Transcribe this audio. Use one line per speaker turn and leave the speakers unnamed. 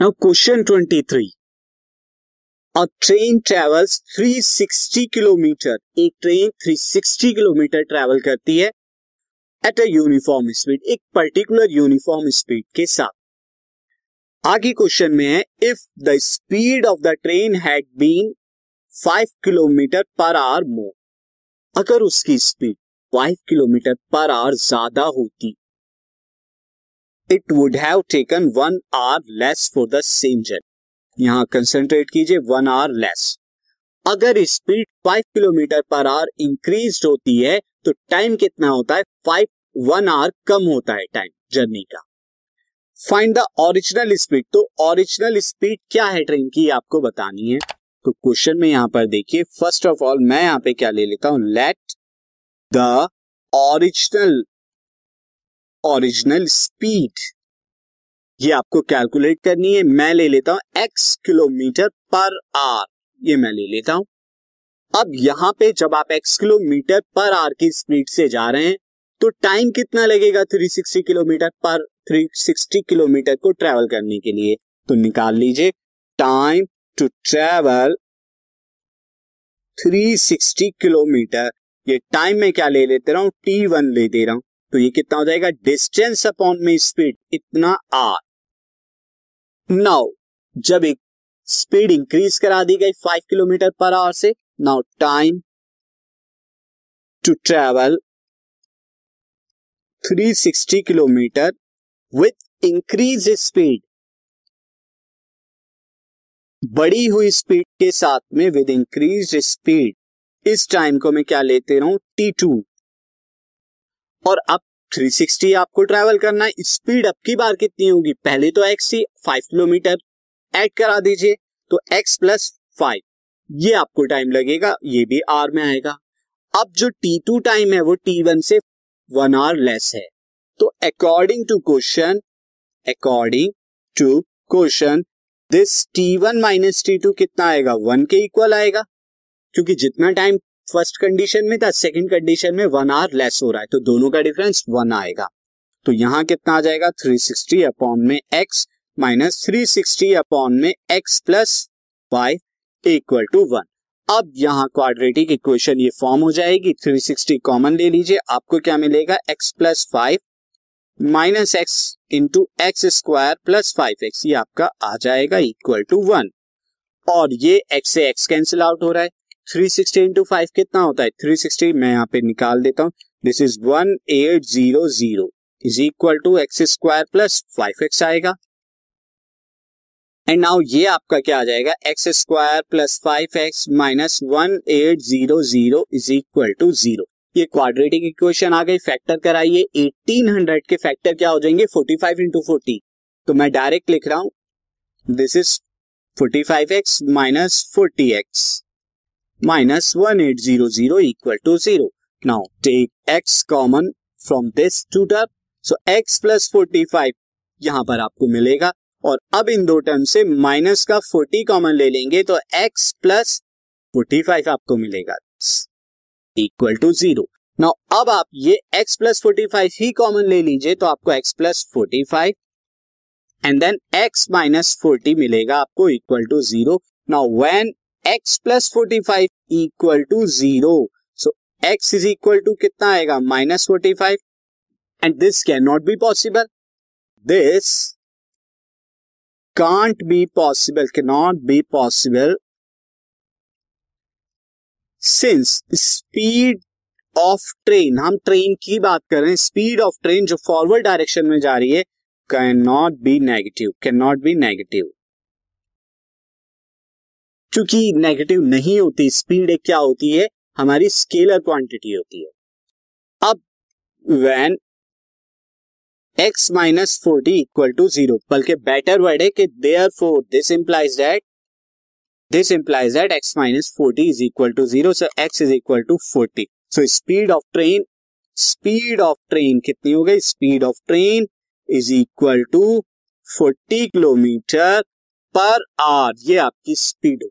Now question 23 a train travels 360 kilometre एक train 360 kilometre travel करती है एट अ यूनिफॉर्म स्पीड एक particular uniform speed के साथ. आगे क्वेश्चन में है if the speed of the train had been 5 kilometre per hour more अगर उसकी स्पीड 5 किलोमीटर पर आवर ज़्यादा होती it would have taken one hour less for the same journey यहाँ कंसेंट्रेट कीजिए वन आवर लेस अगर speed five kilometre per hour increase होती है तो टाइम कितना होता है? फाइव वन आवर कम होता है टाइम जर्नी का. फाइंड द ओरिजिनल स्पीड तो ओरिजिनल स्पीड क्या है ट्रेन की? आपको बतानी है. तो क्वेश्चन में यहाँ पर देखिए फ़र्स्ट ऑफ़ ऑल मैं यहाँ पे क्या ले लेता हूँ? Let the original original speed ये आपको कैलकुलेट करनी है। मैं ले लेता हूँ एक्स किलोमीटर पर आर ये मैं ले लेता हूँ। अब यहाँ पे जब आप एक्स किलोमीटर पर आर की स्पीड से जा रहे हैं तो टाइम कितना लगेगा 360 किलोमीटर पर 360 किलोमीटर को ट्रेवल करने के लिए? तो निकाल लीजिए। टाइम टू ट्रेवल 360 किलोमीटर ये टाइम में क्या ले लेते रहा हूँ? टी वन ले दे रहा हूँ। तो ये कितना हो जाएगा? डिस्टेंस अपॉन में स्पीड इतना आर नाउ जब एक स्पीड इंक्रीज करा दी गई फाइव किलोमीटर पर आवर से now time to travel 360 kilometre with increase speed बड़ी हुई स्पीड के साथ में विद इंक्रीज स्पीड इस टाइम को मैं क्या लेते रहूँ? टी टू और अब 360 आपको ट्रेवल करना है। स्पीड अब की बार कितनी होगी? पहले तो एक्स थी फाइव किलोमीटर ऐड करा दीजिए तो एक्स प्लस फाइव ये आपको टाइम लगेगा, ये भी आर में आएगा। अब जो टी टू टाइम है, वो टी वन से वन आवर लेस है। तो according to question according to question this T one minus T two कितना आएगा? वन के इक्वल आएगा। क्योंकि जितना टाइम फ़र्स्ट कंडीशन में था, सेकंड कंडीशन में वन आवर लेस हो रहा है तो दोनों का डिफरेंस वन आएगा। तो यहाँ कितना आ जाएगा? 360 सिक्सटी अपॉन में x minus three sixty upon में x plus five equal to one अब यहाँ क्वाड्रेटिक इक्वेशन ये फॉर्म हो जाएगी 360 कॉमन ले लीजिए, आपको क्या मिलेगा? x plus five minus x into x square plus five x ये आपका आ जाएगा इक्वल टू वन और ये x से x कैंसिल आउट हो रहा है। थ्री सिक्सटी इंटू फाइव कितना होता है? थ्री सिक्सटी, मैं यहाँ पे निकाल देता हूँ। This is one eight zero zero is equal to x square plus five x आएगा। एंड नाउ ये आपका क्या आ जाएगा? X square plus five x minus one eight zero zero is equal to zero ये क्वाड्रेटिक इक्वेशन आ गई। Factor कराइए। एटीन हंड्रेड के फैक्टर क्या हो जाएँगे? फोर्टी फाइव इंटू फोर्टी तो मैं डायरेक्ट लिख रहा हूँ। This is forty five x minus forty x minus one eight zero zero equal to zero now take x common from this two term so x plus forty five यहाँ पर आपको मिलेगा। और अब इन दो टर्म से माइनस का forty common ले लेंगे तो एक्स प्लस फोर्टी फाइव आपको मिलेगा। इक्वल टू ज़ीरो नाउ अब आप ये x प्लस फोर्टी फाइव ही कॉमन ले लीजिए तो आपको x plus forty five and then x minus forty मिलेगा, आपको equal to zero now when x plus forty five equal to zero so x is equal to कितना आएगा? Minus forty five and this can not be possible this can't be possible can not be possible since speed of train हम train की बात कर रहे हैं speed of train जो forward direction में जा रही है can not be negative can not be negative क्योंकि नेगेटिव नहीं होती स्पीड एक क्या होती है? हमारी स्केलर क्वांटिटी होती है। अब when x minus forty equal to zero बल्कि बेटर वर्ड है कि therefore this implies that this implies that x minus forty is equal to zero so x is equal to forty so speed of train speed of train कितनी हो गई? Speed of train is equal to forty kilometre per hour ये आपकी speed हो